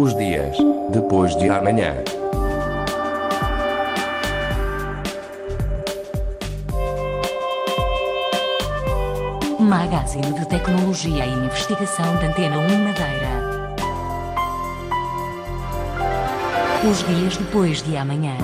Os dias depois de amanhã. Magazine de Tecnologia e Investigação da Antena 1 Madeira. Os dias depois de amanhã.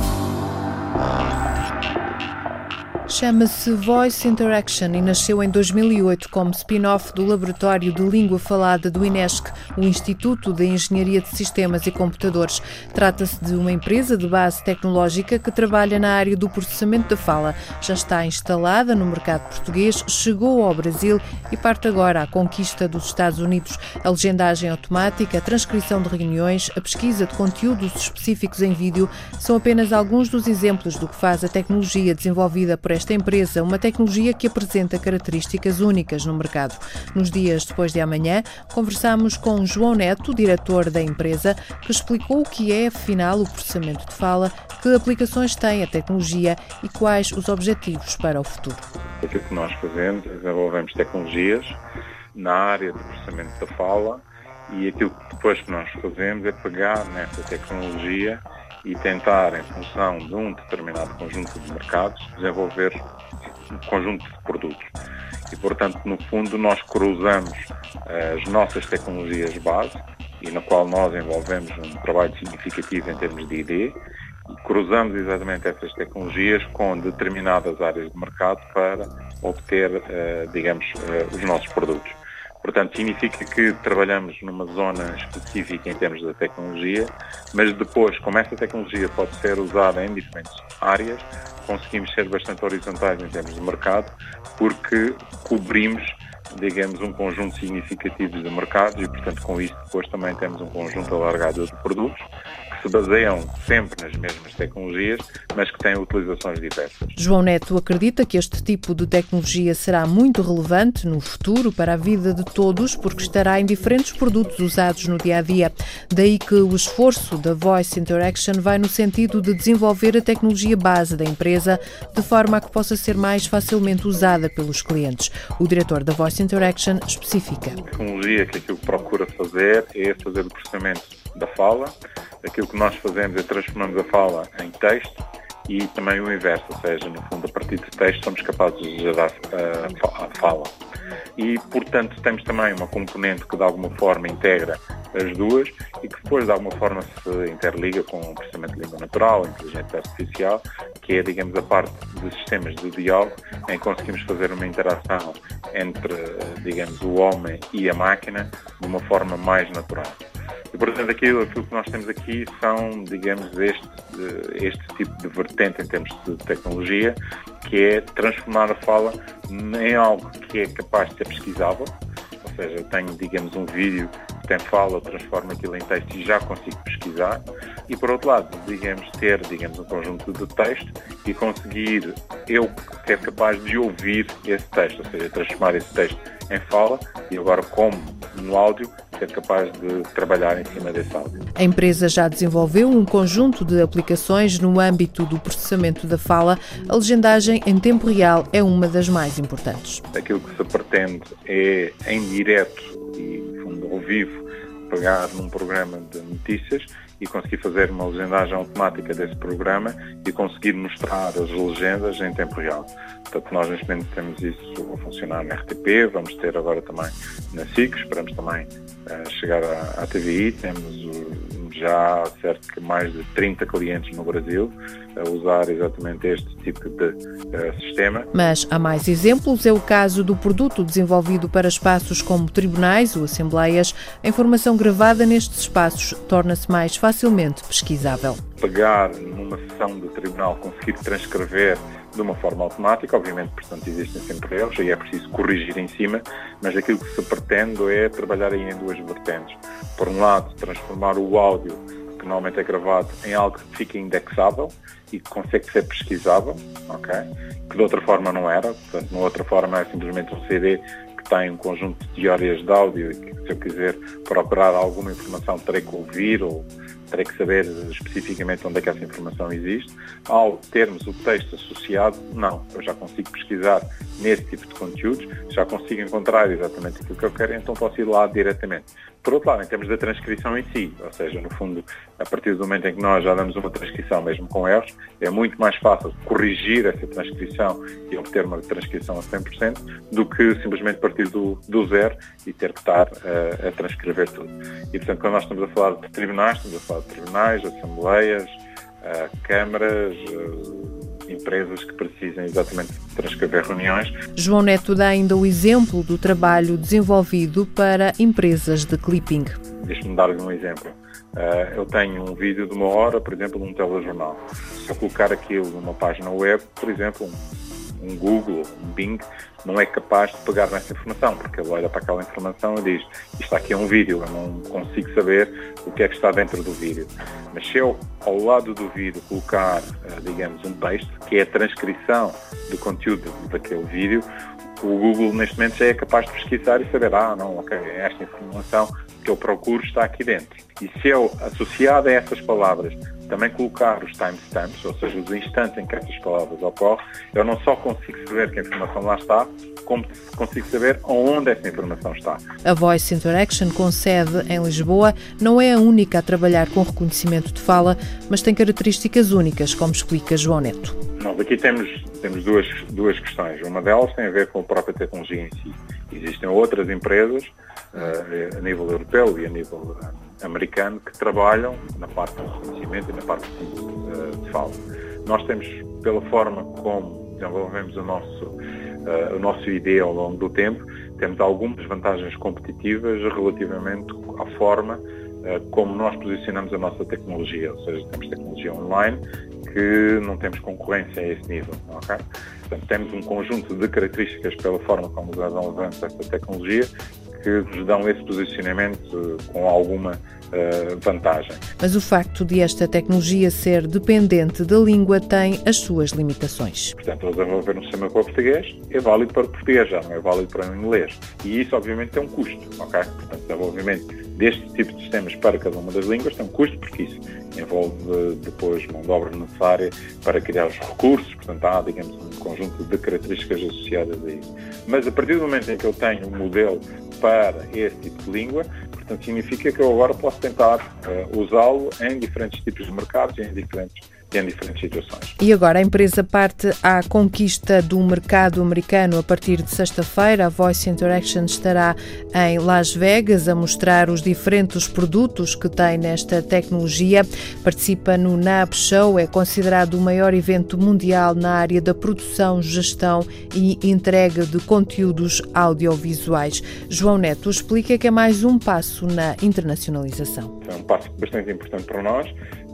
Chama-se Voice Interaction e nasceu em 2008 como spin-off do Laboratório de Língua Falada do INESC, o Instituto de Engenharia de Sistemas e Computadores. Trata-se de uma empresa de base tecnológica que trabalha na área do processamento da fala. Já está instalada no mercado português, chegou ao Brasil e parte agora à conquista dos Estados Unidos. A legendagem automática, a transcrição de reuniões, a pesquisa de conteúdos específicos em vídeo são apenas alguns dos exemplos do que faz a tecnologia desenvolvida por esta esta empresa uma tecnologia que apresenta características únicas no mercado. Nos dias depois de amanhã, conversamos com João Neto, diretor da empresa, que explicou o que é, afinal, o processamento de fala, que aplicações tem a tecnologia e quais os objetivos para o futuro. Aquilo que nós fazemos é desenvolvemos tecnologias na área do processamento da fala e aquilo que depois que nós fazemos é pegar nessa tecnologia e tentar, em função de um determinado conjunto de mercados, desenvolver um conjunto de produtos. E, portanto, no fundo, nós cruzamos eh, as nossas tecnologias base, e na qual nós envolvemos um trabalho significativo em termos de ID, e cruzamos exatamente essas tecnologias com determinadas áreas de mercado para obter, eh, digamos, eh, os nossos produtos. Portanto, significa que trabalhamos numa zona específica em termos da tecnologia, mas depois, como essa tecnologia pode ser usada em diferentes áreas, conseguimos ser bastante horizontais em termos de mercado, porque cobrimos, digamos, um conjunto significativo de mercados e, portanto, com isso depois também temos um conjunto alargado de produtos se baseiam sempre nas mesmas tecnologias, mas que têm utilizações diversas. João Neto acredita que este tipo de tecnologia será muito relevante no futuro para a vida de todos, porque estará em diferentes produtos usados no dia a dia. Daí que o esforço da Voice Interaction vai no sentido de desenvolver a tecnologia base da empresa de forma a que possa ser mais facilmente usada pelos clientes. O diretor da Voice Interaction especifica. A tecnologia que aquilo que procura fazer é fazer o processamento da fala aquilo que nós fazemos é transformamos a fala em texto e também o inverso, ou seja, no fundo, a partir de texto somos capazes de gerar uh, a fala. E, portanto, temos também uma componente que de alguma forma integra as duas e que depois de alguma forma se interliga com o processamento de língua natural, inteligência artificial, que é, digamos, a parte de sistemas de diálogo em que conseguimos fazer uma interação entre, digamos, o homem e a máquina de uma forma mais natural. E, portanto, aquilo, aquilo que nós temos aqui são, digamos, este, este tipo de vertente em termos de tecnologia, que é transformar a fala em algo que é capaz de ser pesquisável, ou seja, eu tenho, digamos, um vídeo que tem fala, transformo aquilo em texto e já consigo pesquisar. E por outro lado, digamos, ter, digamos, um conjunto de texto e conseguir eu ser capaz de ouvir esse texto, ou seja, transformar esse texto em fala. E agora como? No áudio ser capaz de trabalhar em cima desse áudio. A empresa já desenvolveu um conjunto de aplicações no âmbito do processamento da fala. A legendagem em tempo real é uma das mais importantes. Aquilo que se pretende é, em direto e, fundo, ao vivo, pegar num programa de notícias e conseguir fazer uma legendagem automática desse programa e conseguir mostrar as legendas em tempo real. Portanto, nós neste momento temos isso a funcionar na RTP, vamos ter agora também na SIC, esperamos também uh, chegar à, à TVI, temos uh, já cerca de mais de 30 clientes no Brasil a usar exatamente este tipo de uh, sistema. Mas há mais exemplos, é o caso do produto desenvolvido para espaços como tribunais ou assembleias. A informação gravada nestes espaços torna-se mais facilmente pesquisável. Pegar numa sessão do tribunal, conseguir transcrever de uma forma automática, obviamente, portanto, existem sempre erros e é preciso corrigir em cima, mas aquilo que se pretende é trabalhar aí em duas vertentes. Por um lado, transformar o áudio, que normalmente é gravado, em algo que fica indexável e que consegue ser pesquisável, ok? Que de outra forma não era, portanto, de outra forma é simplesmente um CD que tem um conjunto de horas de áudio e que, se eu quiser procurar alguma informação, terei que ouvir ou terei que saber especificamente onde é que essa informação existe. Ao termos o texto associado, não, eu já consigo pesquisar nesse tipo de conteúdos, já consigo encontrar exatamente aquilo que eu quero, então posso ir lá diretamente. Por outro lado, em termos da transcrição em si, ou seja, no fundo, a partir do momento em que nós já damos uma transcrição mesmo com erros, é muito mais fácil corrigir essa transcrição e obter uma transcrição a 100% do que simplesmente partir do, do zero e ter que estar uh, a transcrever tudo. E, portanto, quando nós estamos a falar de tribunais, estamos a falar tribunais, assembleias, uh, câmaras, uh, empresas que precisem exatamente transcrever reuniões. João Neto dá ainda o exemplo do trabalho desenvolvido para empresas de clipping. Deixe-me dar-lhe um exemplo. Uh, eu tenho um vídeo de uma hora, por exemplo, num telejornal. Se eu colocar aquilo numa página web, por exemplo, um, um Google, um Bing, não é capaz de pegar nessa informação, porque ele olha para aquela informação e diz isto aqui é um vídeo, eu não consigo saber o que é que está dentro do vídeo. Mas se eu, ao lado do vídeo, colocar, eh, digamos, um texto, que é a transcrição do conteúdo daquele vídeo, o Google neste momento já é capaz de pesquisar e saber, ah, não, ok, esta informação que eu procuro está aqui dentro. E se eu, associado a essas palavras, também colocar os timestamps, ou seja, os instantes em que essas palavras ocorrem, eu não só consigo saber que a informação lá está, como consigo saber onde essa informação está. A Voice Interaction, com sede em Lisboa, não é a única a trabalhar com reconhecimento de fala, mas tem características únicas, como explica João Neto. Nós aqui temos, temos duas, duas questões. Uma delas tem a ver com a própria tecnologia em si. Existem outras empresas, uh, a nível europeu e a nível uh, americano, que trabalham na parte do reconhecimento e na parte uh, de fala. Nós temos, pela forma como desenvolvemos o nosso uh, o nosso ID ao longo do tempo, temos algumas vantagens competitivas relativamente à forma como nós posicionamos a nossa tecnologia, ou seja, temos tecnologia online que não temos concorrência a esse nível, ok? Portanto, temos um conjunto de características pela forma como desenvolvemos essa tecnologia que nos dão esse posicionamento com alguma uh, vantagem. Mas o facto de esta tecnologia ser dependente da língua tem as suas limitações. Portanto, desenvolver um sistema para o português é válido para o português, já não é válido para o inglês. E isso, obviamente, tem um custo, ok? Portanto, desenvolvimento deste tipo de sistemas para cada uma das línguas tem um custo, porque isso envolve depois mão de obra necessária para criar os recursos, portanto, há, digamos, um conjunto de características associadas a isso. Mas a partir do momento em que eu tenho um modelo para esse tipo de língua, portanto significa que eu agora posso tentar uh, usá-lo em diferentes tipos de mercados e em diferentes em diferentes situações. E agora a empresa parte à conquista do mercado americano a partir de sexta-feira. A Voice Interaction estará em Las Vegas a mostrar os diferentes produtos que tem nesta tecnologia. Participa no NAB Show, é considerado o maior evento mundial na área da produção, gestão e entrega de conteúdos audiovisuais. João Neto explica que é mais um passo na internacionalização. É um passo bastante importante para nós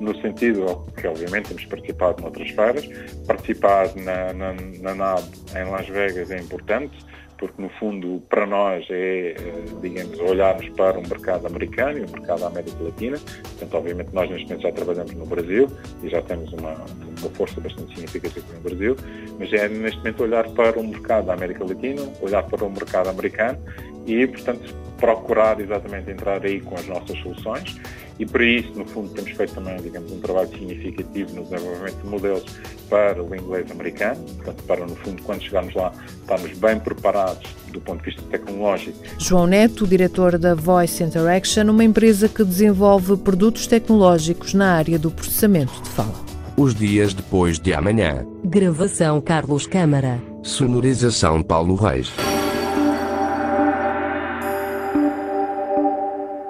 no sentido que, obviamente, temos participado noutras feiras. Participar na, na, na NAB em Las Vegas é importante, porque, no fundo, para nós é, eh, digamos, olharmos para o mercado americano e o mercado da América Latina. Portanto, obviamente, nós neste momento já trabalhamos no Brasil e já temos uma, uma força bastante significativa no Brasil, mas é neste momento olhar para o mercado da América Latina, olhar para o mercado americano e, portanto, procurar exatamente entrar aí com as nossas soluções e para isso, no fundo, temos feito também, digamos, um trabalho significativo no desenvolvimento de modelos para o inglês americano, portanto, para, no fundo, quando chegarmos lá, estarmos bem preparados do ponto de vista tecnológico. João Neto, diretor da Voice Interaction, uma empresa que desenvolve produtos tecnológicos na área do processamento de fala. Os dias depois de amanhã. Gravação Carlos Câmara. Sonorização Paulo Reis.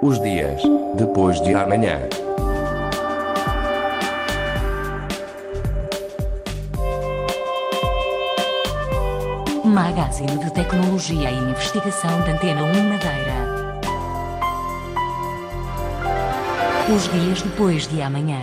Os dias depois de amanhã. Magazine de Tecnologia e Investigação da Antena 1 Madeira. Os dias depois de amanhã.